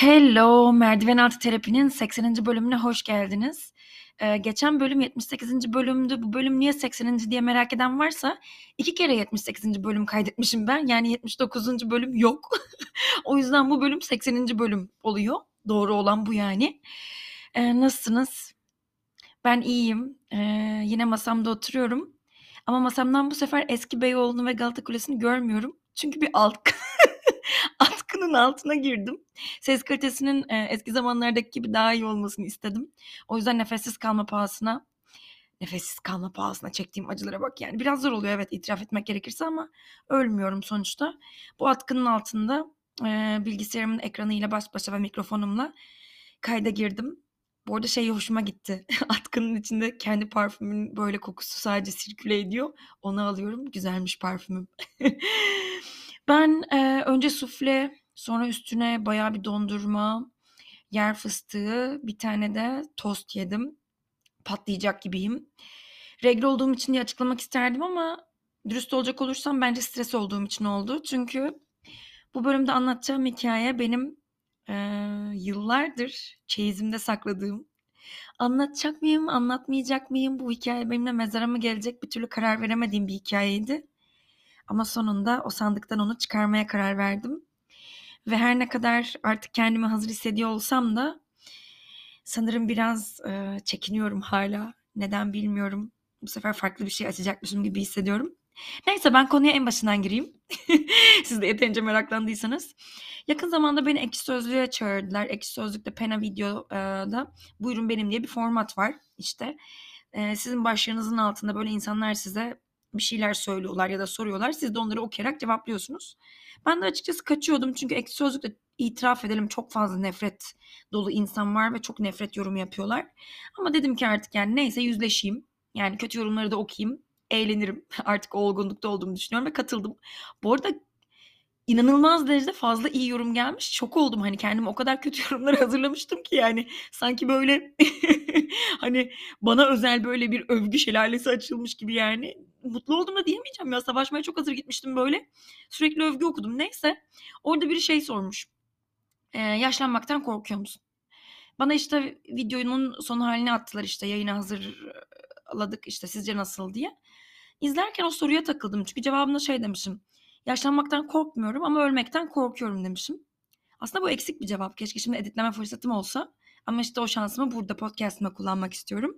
Hello, Merdiven Altı Terapi'nin 80. bölümüne hoş geldiniz. Ee, geçen bölüm 78. bölümdü. Bu bölüm niye 80. diye merak eden varsa iki kere 78. bölüm kaydetmişim ben. Yani 79. bölüm yok. o yüzden bu bölüm 80. bölüm oluyor. Doğru olan bu yani. Ee, nasılsınız? Ben iyiyim. Ee, yine masamda oturuyorum. Ama masamdan bu sefer eski Beyoğlu'nu ve Galata Kulesi'ni görmüyorum. Çünkü bir alt atkının altına girdim. Ses kalitesinin e, eski zamanlardaki gibi daha iyi olmasını istedim. O yüzden nefessiz kalma pahasına nefessiz kalma pahasına çektiğim acılara bak yani. Biraz zor oluyor evet itiraf etmek gerekirse ama ölmüyorum sonuçta. Bu atkının altında e, bilgisayarımın ekranıyla baş başa ve mikrofonumla kayda girdim. Bu arada şey hoşuma gitti. Atkının içinde kendi parfümün böyle kokusu sadece sirküle ediyor. Onu alıyorum. Güzelmiş parfümüm. ben e, önce sufle, sonra üstüne baya bir dondurma, yer fıstığı, bir tane de tost yedim. Patlayacak gibiyim. Regl olduğum için diye açıklamak isterdim ama dürüst olacak olursam bence stres olduğum için oldu. Çünkü bu bölümde anlatacağım hikaye benim e, yıllardır çeyizimde sakladığım anlatacak mıyım, anlatmayacak mıyım bu hikaye benimle mezara mı gelecek bir türlü karar veremediğim bir hikayeydi. Ama sonunda o sandıktan onu çıkarmaya karar verdim. Ve her ne kadar artık kendimi hazır hissediyor olsam da sanırım biraz e, çekiniyorum hala. Neden bilmiyorum. Bu sefer farklı bir şey açacakmışım gibi hissediyorum. Neyse ben konuya en başından gireyim. Siz de yeterince meraklandıysanız. Yakın zamanda beni Ekşi Sözlüğe çağırdılar. Ekşi Sözlük'te Pena Video'da Buyurun Benim diye bir format var. İşte e, sizin başlığınızın altında böyle insanlar size bir şeyler söylüyorlar ya da soruyorlar. Siz de onları okuyarak cevaplıyorsunuz. Ben de açıkçası kaçıyordum çünkü Ekşi Sözlük'te itiraf edelim çok fazla nefret dolu insan var ve çok nefret yorum yapıyorlar. Ama dedim ki artık yani neyse yüzleşeyim. Yani kötü yorumları da okuyayım eğlenirim. Artık olgunlukta olduğumu düşünüyorum ve katıldım. Bu arada inanılmaz derecede fazla iyi yorum gelmiş. Çok oldum hani kendimi o kadar kötü yorumlar hazırlamıştım ki yani sanki böyle hani bana özel böyle bir övgü şelalesi açılmış gibi yani. Mutlu oldum da diyemeyeceğim ya savaşmaya çok hazır gitmiştim böyle. Sürekli övgü okudum neyse. Orada biri şey sormuş. Ee, yaşlanmaktan korkuyor musun? Bana işte videonun son halini attılar işte yayına hazırladık işte sizce nasıl diye. İzlerken o soruya takıldım çünkü cevabında şey demişim. Yaşlanmaktan korkmuyorum ama ölmekten korkuyorum demişim. Aslında bu eksik bir cevap. Keşke şimdi editleme fırsatım olsa. Ama işte o şansımı burada podcast'ıma kullanmak istiyorum.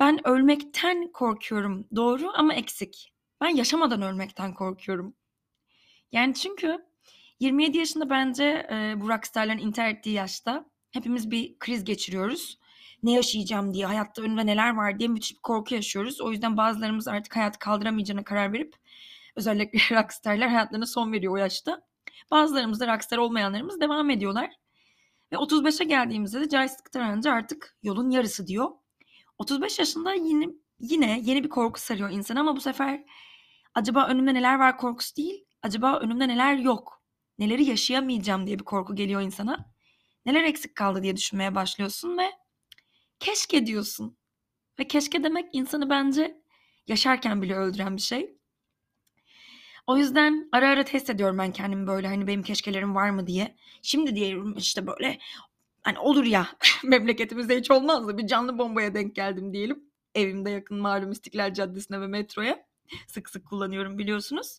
Ben ölmekten korkuyorum. Doğru ama eksik. Ben yaşamadan ölmekten korkuyorum. Yani çünkü 27 yaşında bence e, bu rockstarların intihar ettiği yaşta hepimiz bir kriz geçiriyoruz ne yaşayacağım diye, hayatta önümde neler var diye müthiş bir korku yaşıyoruz. O yüzden bazılarımız artık hayatı kaldıramayacağına karar verip özellikle rockstarlar hayatlarına son veriyor o yaşta. Bazılarımız da rockstar olmayanlarımız devam ediyorlar. Ve 35'e geldiğimizde de Joystick Tarancı artık yolun yarısı diyor. 35 yaşında yine, yine yeni bir korku sarıyor insan ama bu sefer acaba önümde neler var korkusu değil, acaba önümde neler yok, neleri yaşayamayacağım diye bir korku geliyor insana. Neler eksik kaldı diye düşünmeye başlıyorsun ve keşke diyorsun. Ve keşke demek insanı bence yaşarken bile öldüren bir şey. O yüzden ara ara test ediyorum ben kendimi böyle hani benim keşkelerim var mı diye. Şimdi diyorum işte böyle hani olur ya memleketimizde hiç olmazdı bir canlı bombaya denk geldim diyelim. Evimde yakın malum İstiklal Caddesi'ne ve metroya sık sık kullanıyorum biliyorsunuz.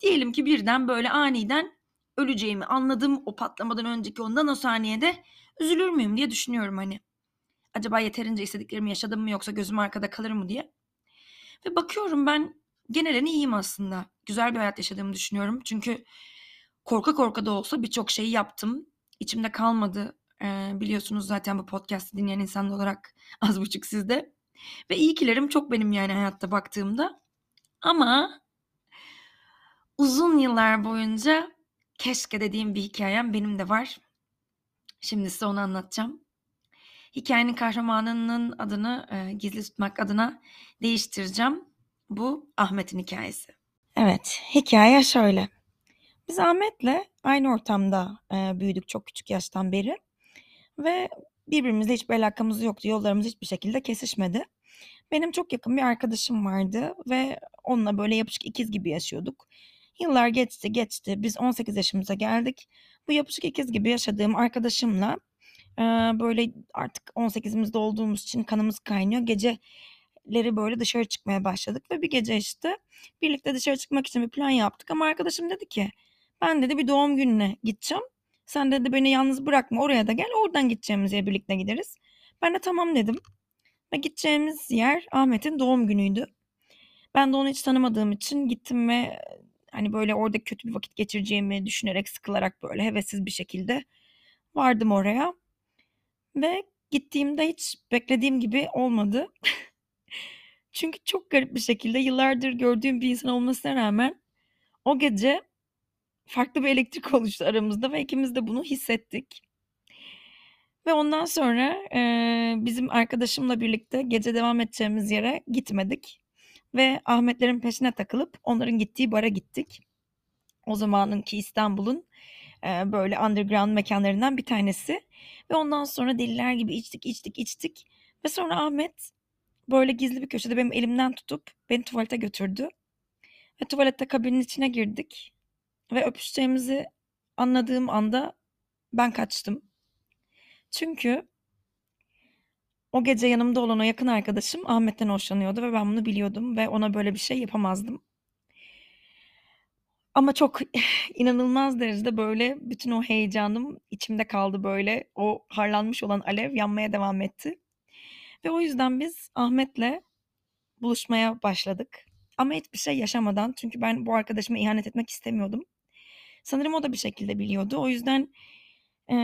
Diyelim ki birden böyle aniden öleceğimi anladım o patlamadan önceki o saniyede üzülür müyüm diye düşünüyorum hani acaba yeterince istediklerimi yaşadım mı yoksa gözüm arkada kalır mı diye. Ve bakıyorum ben genelen iyiyim aslında. Güzel bir hayat yaşadığımı düşünüyorum. Çünkü korka korka da olsa birçok şeyi yaptım. İçimde kalmadı. Ee, biliyorsunuz zaten bu podcast'i dinleyen insan olarak az buçuk sizde. Ve iyi kilerim çok benim yani hayatta baktığımda. Ama uzun yıllar boyunca keşke dediğim bir hikayem benim de var. Şimdi size onu anlatacağım. Hikayenin kahramanının adını e, gizli tutmak adına değiştireceğim. Bu Ahmet'in hikayesi. Evet, hikaye şöyle. Biz Ahmet'le aynı ortamda e, büyüdük çok küçük yaştan beri. Ve birbirimizle hiçbir alakamız yoktu. Yollarımız hiçbir şekilde kesişmedi. Benim çok yakın bir arkadaşım vardı ve onunla böyle yapışık ikiz gibi yaşıyorduk. Yıllar geçti geçti. Biz 18 yaşımıza geldik. Bu yapışık ikiz gibi yaşadığım arkadaşımla e, böyle artık 18'imizde olduğumuz için kanımız kaynıyor. Geceleri böyle dışarı çıkmaya başladık ve bir gece işte birlikte dışarı çıkmak için bir plan yaptık. Ama arkadaşım dedi ki ben dedi bir doğum gününe gideceğim. Sen dedi beni yalnız bırakma oraya da gel oradan gideceğimiz yere birlikte gideriz. Ben de tamam dedim. Ve gideceğimiz yer Ahmet'in doğum günüydü. Ben de onu hiç tanımadığım için gittim ve hani böyle orada kötü bir vakit geçireceğimi düşünerek sıkılarak böyle hevessiz bir şekilde vardım oraya. Ve gittiğimde hiç beklediğim gibi olmadı. Çünkü çok garip bir şekilde yıllardır gördüğüm bir insan olmasına rağmen o gece farklı bir elektrik oluştu aramızda ve ikimiz de bunu hissettik. Ve ondan sonra e, bizim arkadaşımla birlikte gece devam edeceğimiz yere gitmedik. Ve Ahmetlerin peşine takılıp onların gittiği bara gittik. O zamanınki İstanbul'un e, böyle underground mekanlarından bir tanesi. Ve ondan sonra deliler gibi içtik içtik içtik. Ve sonra Ahmet böyle gizli bir köşede benim elimden tutup beni tuvalete götürdü. Ve tuvalette kabinin içine girdik. Ve öpüşeceğimizi anladığım anda ben kaçtım. Çünkü o gece yanımda olan o yakın arkadaşım Ahmet'ten hoşlanıyordu ve ben bunu biliyordum ve ona böyle bir şey yapamazdım. Ama çok inanılmaz derecede böyle bütün o heyecanım içimde kaldı böyle. O harlanmış olan alev yanmaya devam etti. Ve o yüzden biz Ahmet'le buluşmaya başladık. Ama hiçbir şey yaşamadan çünkü ben bu arkadaşıma ihanet etmek istemiyordum. Sanırım o da bir şekilde biliyordu. O yüzden e,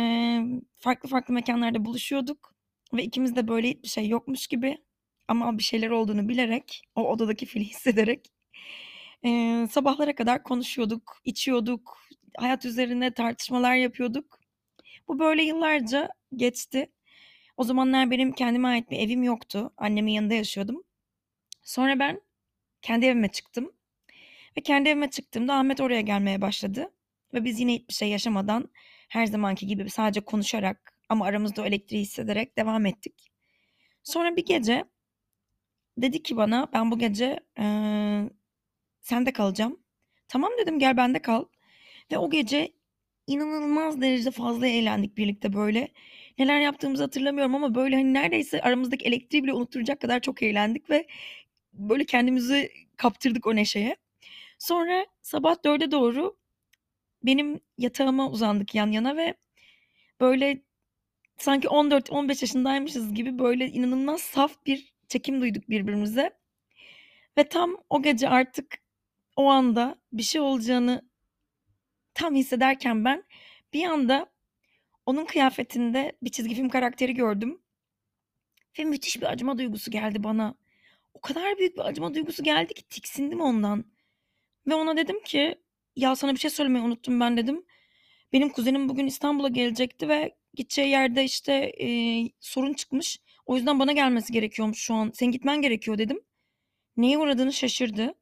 farklı farklı mekanlarda buluşuyorduk. Ve ikimiz de böyle hiçbir şey yokmuş gibi ama bir şeyler olduğunu bilerek, o odadaki fili hissederek e, sabahlara kadar konuşuyorduk, içiyorduk, hayat üzerine tartışmalar yapıyorduk. Bu böyle yıllarca geçti. O zamanlar benim kendime ait bir evim yoktu. Annemin yanında yaşıyordum. Sonra ben kendi evime çıktım. Ve kendi evime çıktığımda Ahmet oraya gelmeye başladı. Ve biz yine hiçbir şey yaşamadan her zamanki gibi sadece konuşarak ama aramızda o elektriği hissederek devam ettik. Sonra bir gece dedi ki bana ben bu gece ee, sende kalacağım. Tamam dedim gel bende kal. Ve o gece inanılmaz derecede fazla eğlendik birlikte böyle. Neler yaptığımızı hatırlamıyorum ama böyle hani neredeyse aramızdaki elektriği bile unutturacak kadar çok eğlendik ve böyle kendimizi kaptırdık o neşeye. Sonra sabah dörde doğru benim yatağıma uzandık yan yana ve böyle sanki 14-15 yaşındaymışız gibi böyle inanılmaz saf bir çekim duyduk birbirimize. Ve tam o gece artık o anda bir şey olacağını tam hissederken ben bir anda onun kıyafetinde bir çizgi film karakteri gördüm. Ve müthiş bir acıma duygusu geldi bana. O kadar büyük bir acıma duygusu geldi ki tiksindim ondan. Ve ona dedim ki ya sana bir şey söylemeyi unuttum ben dedim. Benim kuzenim bugün İstanbul'a gelecekti ve gideceği yerde işte e, sorun çıkmış. O yüzden bana gelmesi gerekiyormuş şu an. Sen gitmen gerekiyor dedim. Neye uğradığını şaşırdı.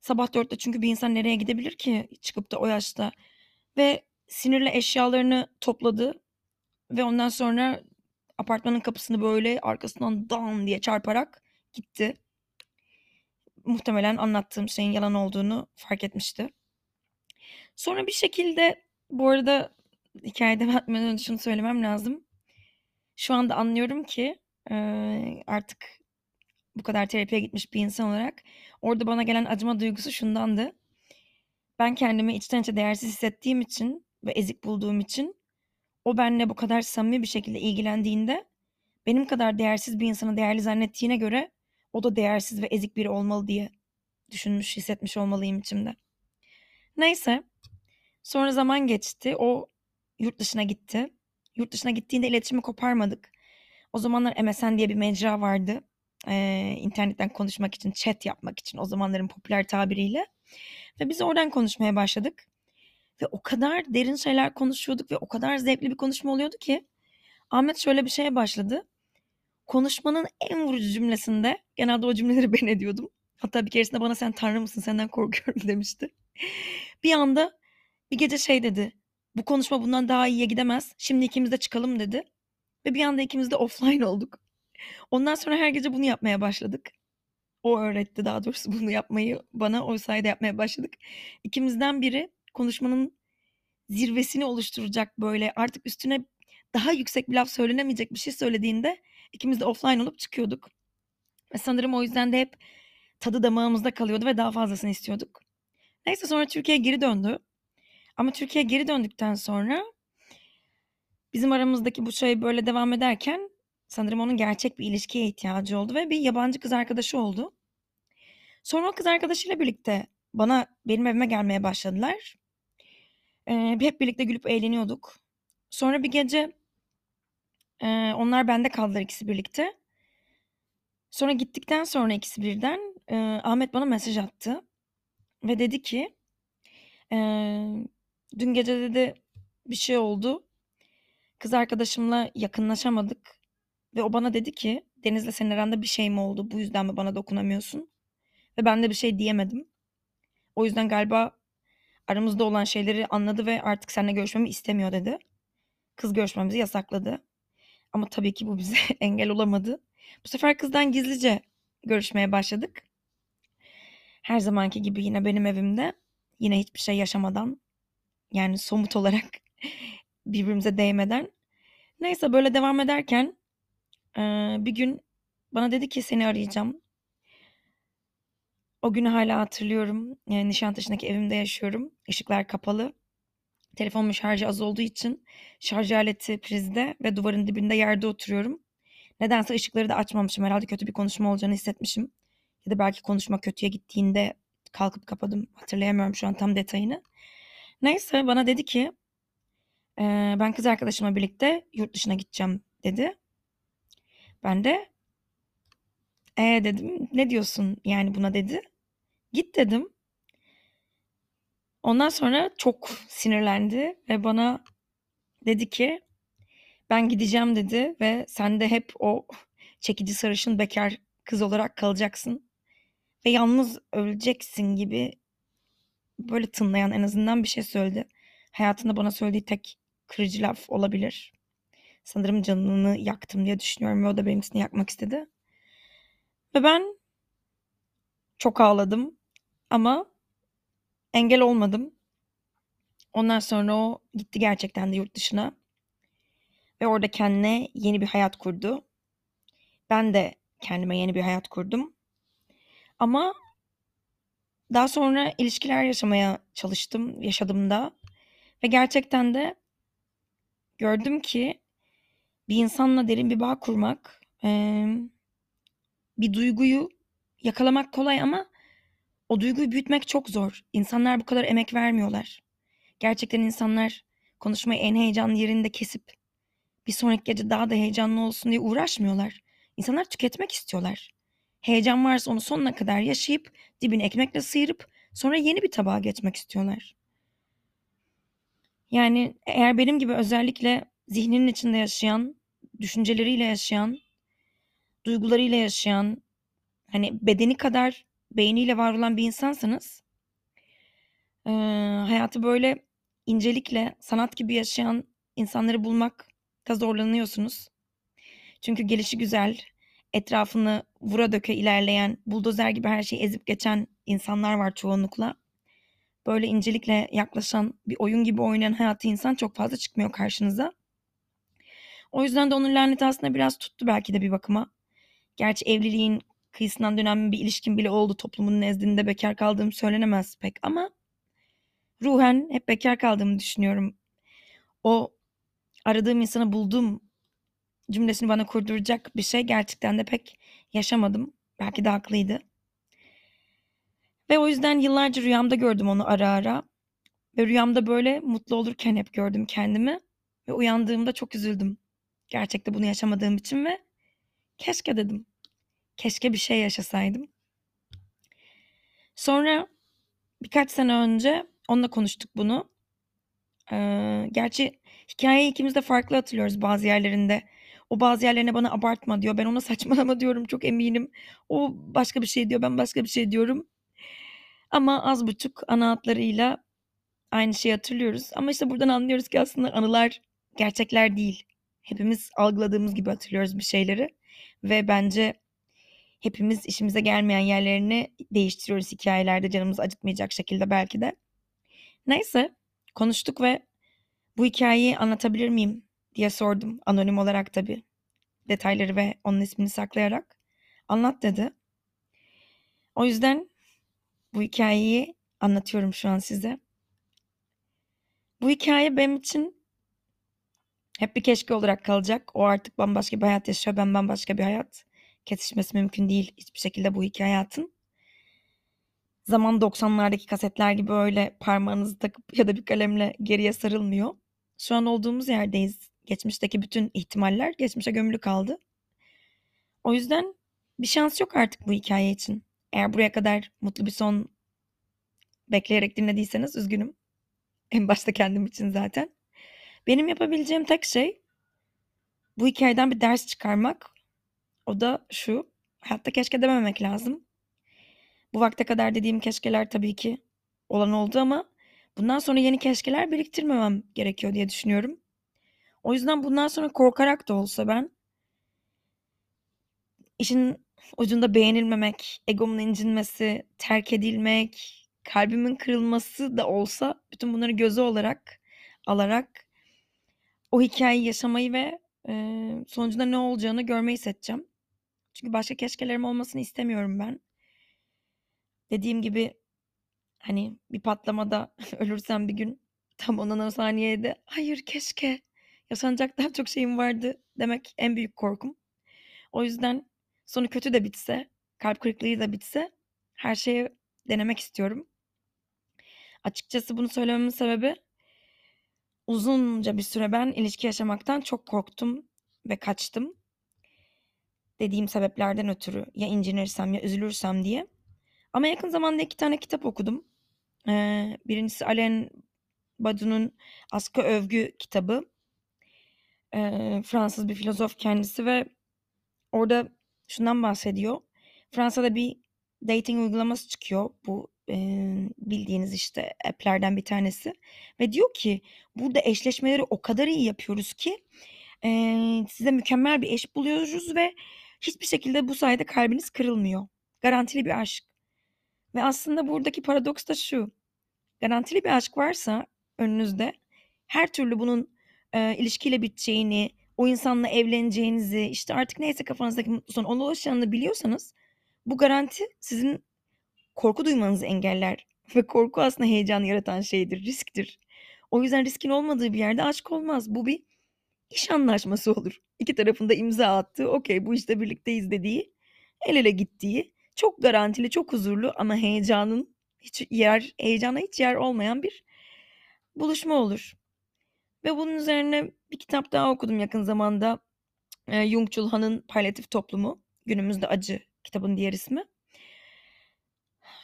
Sabah dörtte çünkü bir insan nereye gidebilir ki çıkıp da o yaşta. Ve sinirle eşyalarını topladı. Ve ondan sonra apartmanın kapısını böyle arkasından dan diye çarparak gitti. Muhtemelen anlattığım şeyin yalan olduğunu fark etmişti. Sonra bir şekilde bu arada hikayede etmeden önce şunu söylemem lazım. Şu anda anlıyorum ki artık bu kadar terapiye gitmiş bir insan olarak orada bana gelen acıma duygusu şundandı. Ben kendimi içten içe değersiz hissettiğim için ve ezik bulduğum için o benimle bu kadar samimi bir şekilde ilgilendiğinde benim kadar değersiz bir insanı değerli zannettiğine göre o da değersiz ve ezik biri olmalı diye düşünmüş, hissetmiş olmalıyım içimde. Neyse. Sonra zaman geçti. O yurt dışına gitti. Yurt dışına gittiğinde iletişimi koparmadık. O zamanlar MSN diye bir mecra vardı. Ee, internetten konuşmak için, chat yapmak için o zamanların popüler tabiriyle. Ve biz oradan konuşmaya başladık. Ve o kadar derin şeyler konuşuyorduk ve o kadar zevkli bir konuşma oluyordu ki Ahmet şöyle bir şeye başladı. Konuşmanın en vurucu cümlesinde genelde o cümleleri ben ediyordum. Hatta bir keresinde bana sen tanrı mısın senden korkuyorum demişti. bir anda bir gece şey dedi. Bu konuşma bundan daha iyiye gidemez. Şimdi ikimiz de çıkalım dedi. Ve bir anda ikimiz de offline olduk. Ondan sonra her gece bunu yapmaya başladık. O öğretti daha doğrusu bunu yapmayı bana o sayede yapmaya başladık. İkimizden biri konuşmanın zirvesini oluşturacak böyle artık üstüne daha yüksek bir laf söylenemeyecek bir şey söylediğinde ikimiz de offline olup çıkıyorduk. Ve sanırım o yüzden de hep tadı damağımızda kalıyordu ve daha fazlasını istiyorduk. Neyse sonra Türkiye'ye geri döndü. Ama Türkiye'ye geri döndükten sonra bizim aramızdaki bu şey böyle devam ederken sanırım onun gerçek bir ilişkiye ihtiyacı oldu ve bir yabancı kız arkadaşı oldu. Sonra o kız arkadaşıyla birlikte bana benim evime gelmeye başladılar. Ee, hep birlikte gülüp eğleniyorduk. Sonra bir gece e, onlar bende kaldılar ikisi birlikte. Sonra gittikten sonra ikisi birden e, Ahmet bana mesaj attı ve dedi ki e, dün gece dedi bir şey oldu. Kız arkadaşımla yakınlaşamadık ve o bana dedi ki Deniz'le senin aranda bir şey mi oldu? Bu yüzden mi bana dokunamıyorsun? Ve ben de bir şey diyemedim. O yüzden galiba aramızda olan şeyleri anladı ve artık seninle görüşmemi istemiyor dedi. Kız görüşmemizi yasakladı. Ama tabii ki bu bize engel olamadı. Bu sefer kızdan gizlice görüşmeye başladık. Her zamanki gibi yine benim evimde. Yine hiçbir şey yaşamadan yani somut olarak birbirimize değmeden. Neyse böyle devam ederken bir gün bana dedi ki seni arayacağım. O günü hala hatırlıyorum. Yani Nişantaşı'ndaki evimde yaşıyorum. Işıklar kapalı. Telefonumun şarjı az olduğu için şarj aleti prizde ve duvarın dibinde yerde oturuyorum. Nedense ışıkları da açmamışım. Herhalde kötü bir konuşma olacağını hissetmişim. Ya da belki konuşma kötüye gittiğinde kalkıp kapadım. Hatırlayamıyorum şu an tam detayını. Neyse bana dedi ki ben kız arkadaşımla birlikte yurt dışına gideceğim dedi. Ben de e dedim ne diyorsun yani buna dedi. Git dedim. Ondan sonra çok sinirlendi ve bana dedi ki ben gideceğim dedi ve sen de hep o çekici sarışın bekar kız olarak kalacaksın ve yalnız öleceksin gibi böyle tınlayan en azından bir şey söyledi. Hayatında bana söylediği tek kırıcı laf olabilir. Sanırım canını yaktım diye düşünüyorum ve o da benimkisini yakmak istedi. Ve ben çok ağladım ama engel olmadım. Ondan sonra o gitti gerçekten de yurt dışına. Ve orada kendine yeni bir hayat kurdu. Ben de kendime yeni bir hayat kurdum. Ama daha sonra ilişkiler yaşamaya çalıştım, yaşadım da. Ve gerçekten de gördüm ki bir insanla derin bir bağ kurmak, bir duyguyu yakalamak kolay ama o duyguyu büyütmek çok zor. İnsanlar bu kadar emek vermiyorlar. Gerçekten insanlar konuşmayı en heyecanlı yerinde kesip bir sonraki gece daha da heyecanlı olsun diye uğraşmıyorlar. İnsanlar tüketmek istiyorlar. Heyecan varsa onu sonuna kadar yaşayıp dibini ekmekle sıyırıp sonra yeni bir tabağa geçmek istiyorlar. Yani eğer benim gibi özellikle zihninin içinde yaşayan, düşünceleriyle yaşayan, duygularıyla yaşayan, hani bedeni kadar beyniyle var olan bir insansanız e, hayatı böyle incelikle sanat gibi yaşayan insanları bulmakta zorlanıyorsunuz. Çünkü gelişi güzel, etrafını vura döke ilerleyen, buldozer gibi her şeyi ezip geçen insanlar var çoğunlukla. Böyle incelikle yaklaşan, bir oyun gibi oynayan hayatı insan çok fazla çıkmıyor karşınıza. O yüzden de onun laneti aslında biraz tuttu belki de bir bakıma. Gerçi evliliğin kıyısından dönen bir ilişkin bile oldu toplumun nezdinde bekar kaldığım söylenemez pek ama ruhen hep bekar kaldığımı düşünüyorum. O aradığım insanı buldum cümlesini bana kurduracak bir şey gerçekten de pek yaşamadım. Belki de haklıydı. Ve o yüzden yıllarca rüyamda gördüm onu ara ara. Ve rüyamda böyle mutlu olurken hep gördüm kendimi. Ve uyandığımda çok üzüldüm. Gerçekte bunu yaşamadığım için ve keşke dedim. Keşke bir şey yaşasaydım. Sonra birkaç sene önce onunla konuştuk bunu. Eee, gerçi hikâyeyi ikimiz de farklı hatırlıyoruz bazı yerlerinde. O bazı yerlerine bana abartma diyor. Ben ona saçmalama diyorum çok eminim. O başka bir şey diyor, ben başka bir şey diyorum. Ama az buçuk ana hatlarıyla aynı şeyi hatırlıyoruz. Ama işte buradan anlıyoruz ki aslında anılar gerçekler değil. Hepimiz algıladığımız gibi hatırlıyoruz bir şeyleri ve bence hepimiz işimize gelmeyen yerlerini değiştiriyoruz hikâyelerde canımızı acıtmayacak şekilde belki de. Neyse, konuştuk ve "Bu hikâyeyi anlatabilir miyim?" Diye sordum. Anonim olarak tabii. Detayları ve onun ismini saklayarak. "Anlat." dedi. O yüzden bu hikâyeyi anlatıyorum şu an size. Bu hikâye benim için hep bir keşke olarak kalacak. O artık bambaşka bir hayat yaşıyor, ben bambaşka bir hayat. Kesişmesi mümkün değil hiçbir şekilde bu 2 hayatın. Zaman 90'lardaki kasetler gibi öyle parmağınızı takıp ya da bir kalemle geriye sarılmıyor. Şu an olduğumuz yerdeyiz. Geçmişteki bütün ihtimaller geçmişe gömülü kaldı. O yüzden bir şans yok artık bu hikâye için. Eğer buraya kadar mutlu bir son bekleyerek dinlediyseniz üzgünüm. En başta kendim için zaten. Benim yapabileceğim tek şey bu hikâyeden bir ders çıkarmak. O da şu: Hayatta keşke dememek lazım. Bu vakte kadar dediğim keşkeler tabii ki olan oldu ama bundan sonra yeni keşkeler biriktirmemem gerekiyor diye düşünüyorum. O yüzden bundan sonra korkarak da olsa ben işin ucunda beğenilmemek, egomun incinmesi, terk edilmek, kalbimin kırılması da olsa bütün bunları göze olarak alarak o hikâyeyi yaşamayı ve, eee, sonucunda ne olacağını görmeyi seçeceğim. Çünkü başka keşkelerim olmasını istemiyorum ben. Dediğim gibi, hani, bir patlamada ölürsem bir gün tam ondan o saniyede "Hayır, keşke yaşanacak daha çok şeyim vardı." demek en büyük korkum. O yüzden sonu kötü de bitse, kalp kırıklığıyla da bitse her şeyi denemek istiyorum. Açıkçası bunu söylememin sebebi uzunca bir süre ben ilişki yaşamaktan çok korktum ve kaçtım. Dediğim sebeplerden ötürü ya incinirsem ya üzülürsem diye. Ama yakın zamanda 2 tane kitap okudum. Eee, birincisi Alain Badiou'nun Aşka Övgü kitabı. Eee, Fransız bir filozof kendisi ve orada şundan bahsediyor. Fransa'da bir dating uygulaması çıkıyor. Bu, eee, bildiğiniz, işte, app'lerden bir tanesi ve diyor ki "Burada eşleşmeleri o kadar iyi yapıyoruz ki, eee, size mükemmel bir eş buluyoruz ve hiçbir şekilde bu sayede kalbiniz kırılmıyor. Garantili bir aşk." Ve aslında buradaki paradoks da şu: Garantili bir aşk varsa önünüzde her türlü bunun, eee, ilişkiyle biteceğini, o insanla evleneceğinizi, işte, artık neyse kafanızdaki mutlu son, ona ulaşacağını biliyorsanız bu garanti sizin korku duymanızı engeller ve korku aslında heyecanı yaratan şeydir, risktir. O yüzden riskin olmadığı bir yerde aşk olmaz. Bu bir iş anlaşması olur. 2 tarafın da imza attığı, "Okay, bu işte birlikteyiz." dediği, el ele gittiği, çok garantili, çok huzurlu ama heyecanın hiç yer heyecana hiç yer olmayan bir buluşma olur. Ve bunun üzerine bir kitap daha okudum yakın zamanda. Eee, Jung-Chul Han'ın Palyatif Toplumu. Günümüzde Acı kitabın diğer ismi.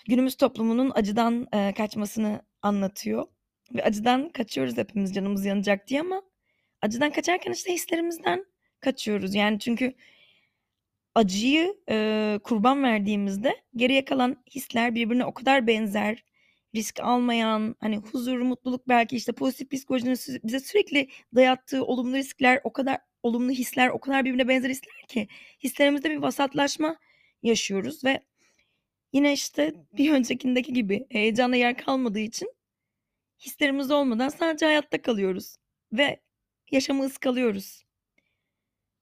Günümüz toplumunun acıdan, eee, kaçmasını anlatıyor ve acıdan kaçıyoruz hepimiz canımız yanacak diye ama acıdan kaçarken, işte, hislerimizden kaçıyoruz. Yani çünkü acıyı, eee, kurban verdiğimizde geriye kalan hisler birbirine o kadar benzer, risk almayan, hani, huzur, mutluluk belki, işte, pozitif psikolojinin bize sürekli dayattığı olumlu riskler o kadar olumlu hisler o kadar birbirine benzer hisler ki hislerimizde bir vasatlaşma yaşıyoruz ve yine, işte, bir öncekindeki gibi heyecana yer kalmadığı için hislerimiz olmadan sadece hayatta kalıyoruz ve yaşamı ıskalıyoruz.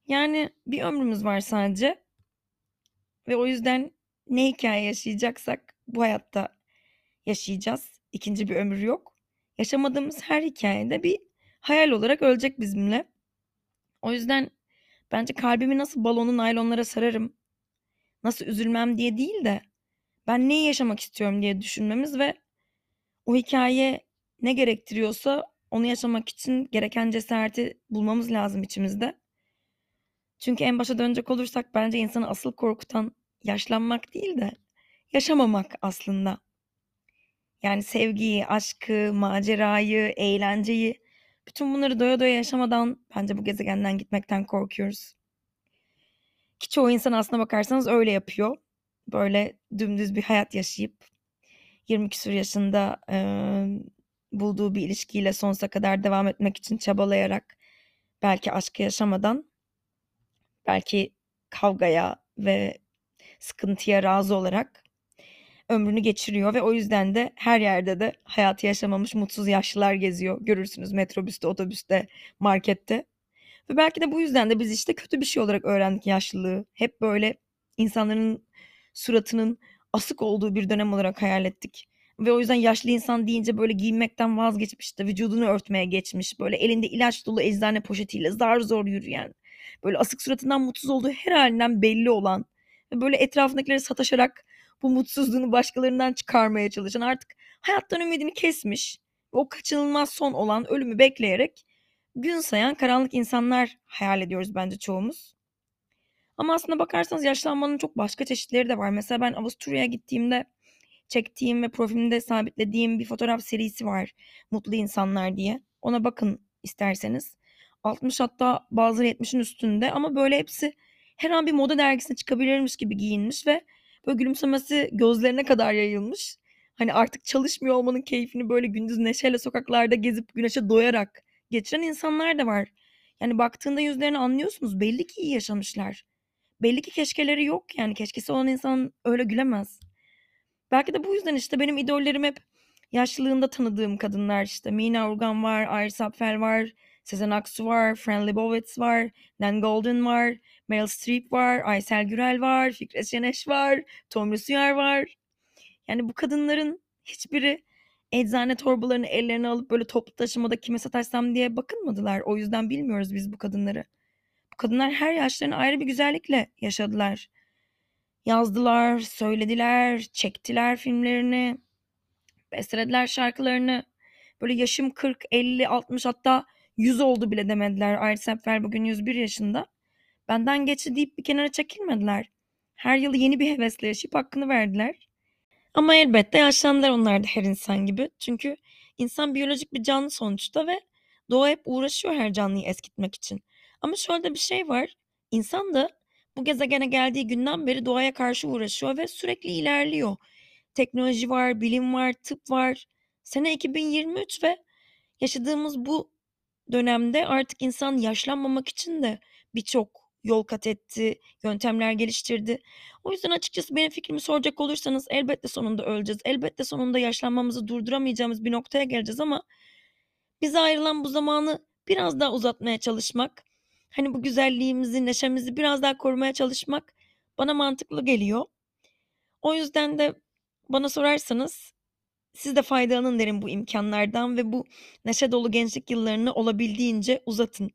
Yani bir ömrümüz var sadece ve o yüzden ne hikâye yaşayacaksak bu hayatta yaşayacağız. 2'nci bir ömür yok. Yaşamadığımız her hikâyede bir hayal olarak ölecek bizimle. O yüzden bence kalbimi nasıl balonu naylonlara sararım, nasıl üzülmem diye değil de ben neyi yaşamak istiyorum diye düşünmemiz ve o hikâye ne gerektiriyorsa onu yaşamak için gereken cesareti bulmamız lazım içimizde. Çünkü en başa dönecek olursak bence insanı asıl korkutan yaşlanmak değil de yaşamamak aslında. Yani sevgiyi, aşkı, macerayı, eğlenceyi, bütün bunları doya doya yaşamadan bence bu gezegenden gitmekten korkuyoruz. Ki çoğu insan aslına bakarsanız öyle yapıyor. Böyle dümdüz bir hayat yaşayıp 20 küsur yaşında e, bulduğu bir ilişkiyle sonsuza kadar devam etmek için çabalayarak belki aşkı yaşamadan belki kavgaya ve sıkıntıya razı olarak ömrünü geçiriyor ve o yüzden de her yerde de hayatı yaşamamış mutsuz yaşlılar geziyor. Görürsünüz metrobüste, otobüste, markette. Ve belki de bu yüzden de biz işte kötü bir şey olarak öğrendik yaşlılığı. Hep böyle insanların suratının asık olduğu bir dönem olarak hayal ettik. Ve o yüzden yaşlı insan deyince böyle giyinmekten vazgeçmiş de vücudunu örtmeye geçmiş. Böyle elinde ilaç dolu eczane poşetiyle zar zor yürüyen. Böyle asık suratından mutsuz olduğu her halinden belli olan. Ve böyle etrafındakileri sataşarak bu mutsuzluğunu başkalarından çıkarmaya çalışan artık hayattan ümidini kesmiş. O kaçınılmaz son olan ölümü bekleyerek gün sayan karanlık insanlar hayal ediyoruz bence çoğumuz. Ama aslında bakarsanız yaşlanmanın çok başka çeşitleri de var. Mesela ben Avusturya'ya gittiğimde çektiğim ve profilimde sabitlediğim bir fotoğraf serisi var. Mutlu insanlar diye. Ona bakın isterseniz. 60 hatta bazıları 70'in üstünde ama böyle hepsi her an bir moda dergisine çıkabilirmiş gibi giyinmiş ve böyle gülümsemesi gözlerine kadar yayılmış. Hani artık çalışmıyor olmanın keyfini böyle gündüz neşeyle sokaklarda gezip güneşe doyarak geçiren insanlar da var. Yani baktığında yüzlerini anlıyorsunuz. Belli ki iyi yaşamışlar. Belli ki keşkeleri yok yani. Keşkesi olan insan öyle gülemez. Belki de bu yüzden işte benim idollerim hep yaşlılığında tanıdığım kadınlar işte. Mina Urgan var, Iris Apfel var, Sezen Aksu var, Fran Lebowitz var, Nan Golden var, Meryl Streep var, Aysel Gürel var, Fikret Şeneş var, Tom Uyar var. Yani bu kadınların hiçbiri eczane torbalarını ellerine alıp böyle toplu taşımada kime sataşsam diye bakınmadılar. O yüzden bilmiyoruz biz bu kadınları. Bu kadınlar her yaşlarını ayrı bir güzellikle yaşadılar. Yazdılar, söylediler, çektiler filmlerini, bestelediler şarkılarını. Böyle yaşım 40, 50, 60 hatta 100 oldu bile demediler. Ayrı Sepfer bugün 101 yaşında. Benden geçti deyip bir kenara çekilmediler. Her yıl yeni bir hevesle yaşayıp hakkını verdiler. Ama elbette yaşlandılar onlar da her insan gibi. Çünkü insan biyolojik bir canlı sonuçta ve doğa hep uğraşıyor her canlıyı eskitmek için. Ama şöyle bir şey var. İnsan da bu gezegene geldiği günden beri doğaya karşı uğraşıyor ve sürekli ilerliyor. Teknoloji var, bilim var, tıp var. Sene 2023 ve yaşadığımız bu dönemde artık insan yaşlanmamak için de birçok yol kat etti, yöntemler geliştirdi. O yüzden açıkçası benim fikrimi soracak olursanız elbette sonunda öleceğiz. Elbette sonunda yaşlanmamızı durduramayacağımız bir noktaya geleceğiz ama bize ayrılan bu zamanı biraz daha uzatmaya çalışmak, hani bu güzelliğimizi, neşemizi biraz daha korumaya çalışmak bana mantıklı geliyor. O yüzden de bana sorarsanız siz de faydalanın derim bu imkanlardan ve bu neşe dolu gençlik yıllarını olabildiğince uzatın.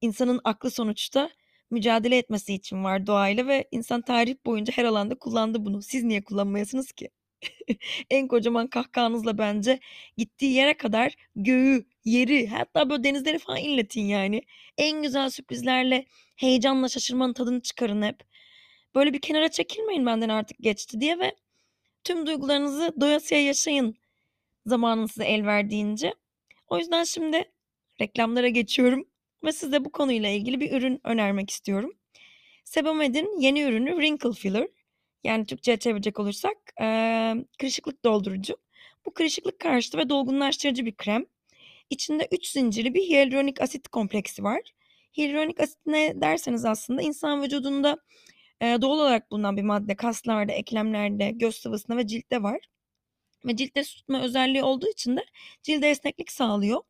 İnsanın aklı sonuçta mücadele etmesi için var doğayla ve insan tarih boyunca her alanda kullandı bunu. Siz niye kullanmayasınız ki? en kocaman kahkahanızla bence gittiği yere kadar göğü, yeri hatta böyle denizleri falan inletin yani. En güzel sürprizlerle heyecanla şaşırmanın tadını çıkarın hep. Böyle bir kenara çekilmeyin benden artık geçti diye ve tüm duygularınızı doyasıya yaşayın zamanın size el verdiğince. O yüzden şimdi reklamlara geçiyorum ve size bu konuyla ilgili bir ürün önermek istiyorum. Sebamed'in yeni ürünü Wrinkle Filler. Yani Türkçe'ye çevirecek olursak e, kırışıklık doldurucu. Bu kırışıklık karşıtı ve dolgunlaştırıcı bir krem. İçinde 3 zincirli bir hyaluronik asit kompleksi var. Hyaluronik asit ne derseniz aslında insan vücudunda doğal olarak bulunan bir madde kaslarda, eklemlerde, göz sıvısında ve ciltte var. Ve ciltte tutma özelliği olduğu için de cilde esneklik sağlıyor.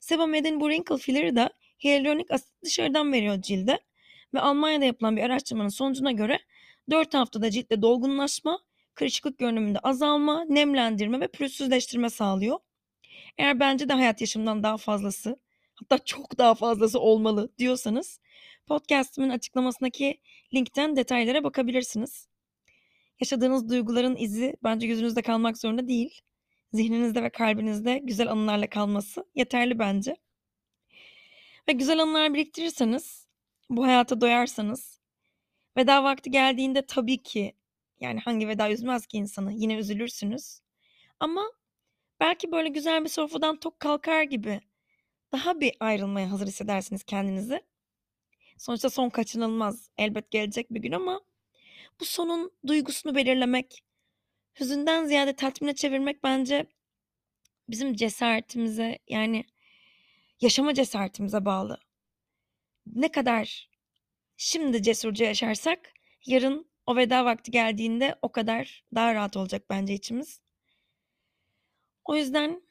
Sebamed'in bu wrinkle filler'ı da hyaluronik asit dışarıdan veriyor cilde. Ve Almanya'da yapılan bir araştırmanın sonucuna göre 4 haftada ciltte dolgunlaşma, kırışıklık görünümünde azalma, nemlendirme ve pürüzsüzleştirme sağlıyor. Eğer bence de hayat yaşımdan daha fazlası, hatta çok daha fazlası olmalı diyorsanız podcastimin açıklamasındaki linkten detaylara bakabilirsiniz. Yaşadığınız duyguların izi bence yüzünüzde kalmak zorunda değil. Zihninizde ve kalbinizde güzel anılarla kalması yeterli bence. Ve güzel anılar biriktirirseniz, bu hayata doyarsanız, veda vakti geldiğinde tabii ki yani hangi veda üzmez ki insanı yine üzülürsünüz. Ama belki böyle güzel bir sofradan tok kalkar gibi daha bir ayrılmaya hazır hissedersiniz kendinizi. Sonuçta son kaçınılmaz. Elbet gelecek bir gün ama bu sonun duygusunu belirlemek, hüzünden ziyade tatmine çevirmek bence bizim cesaretimize yani yaşama cesaretimize bağlı. Ne kadar şimdi cesurca yaşarsak yarın o veda vakti geldiğinde o kadar daha rahat olacak bence içimiz. O yüzden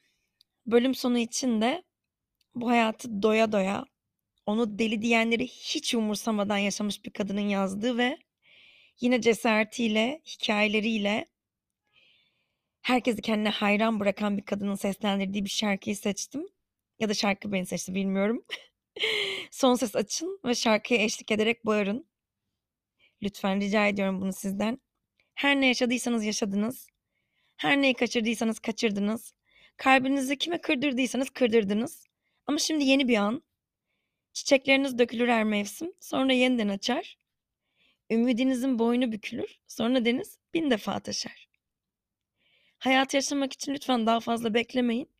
bölüm sonu için de bu hayatı doya doya onu deli diyenleri hiç umursamadan yaşamış bir kadının yazdığı ve yine cesaretiyle, hikayeleriyle herkesi kendine hayran bırakan bir kadının seslendirdiği bir şarkıyı seçtim. Ya da şarkı beni seçti bilmiyorum. Son ses açın ve şarkıya eşlik ederek bağırın. Lütfen rica ediyorum bunu sizden. Her ne yaşadıysanız yaşadınız. Her neyi kaçırdıysanız kaçırdınız. Kalbinizi kime kırdırdıysanız kırdırdınız. Ama şimdi yeni bir an. Çiçekleriniz dökülür her mevsim. Sonra yeniden açar. Ümidinizin boynu bükülür. Sonra deniz bin defa taşar. Hayat yaşamak için lütfen daha fazla beklemeyin.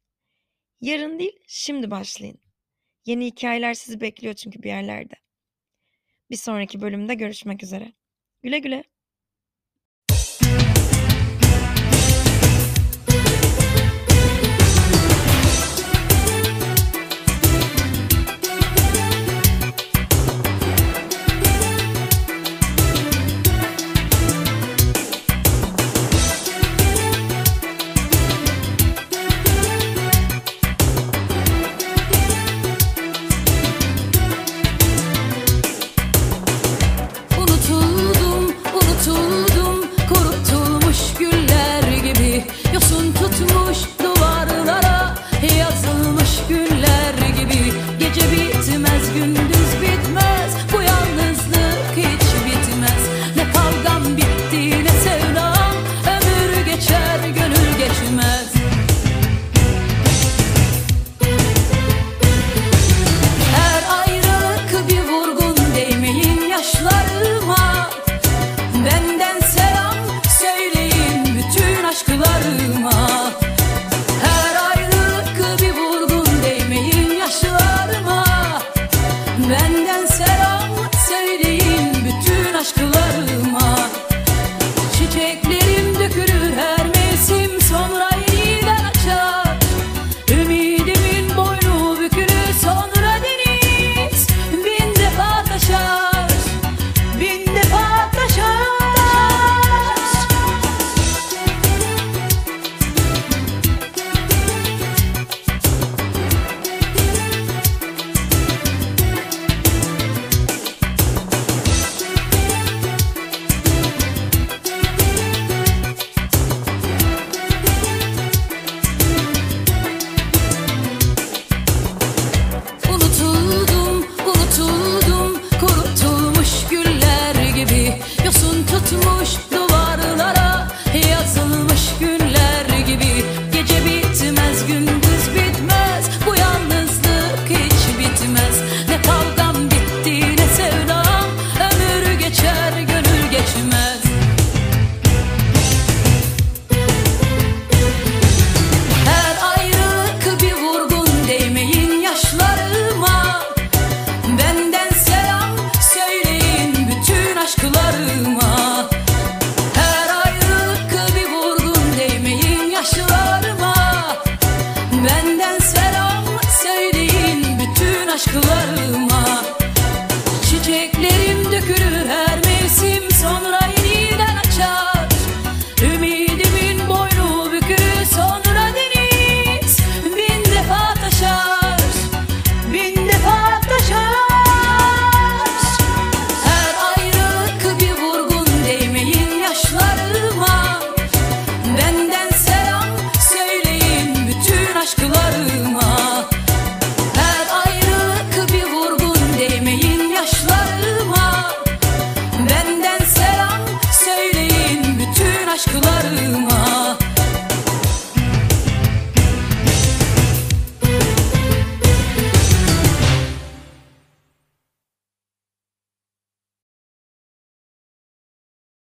Yarın değil, şimdi başlayın. Yeni hikayeler sizi bekliyor çünkü bir yerlerde. Bir sonraki bölümde görüşmek üzere. Güle güle.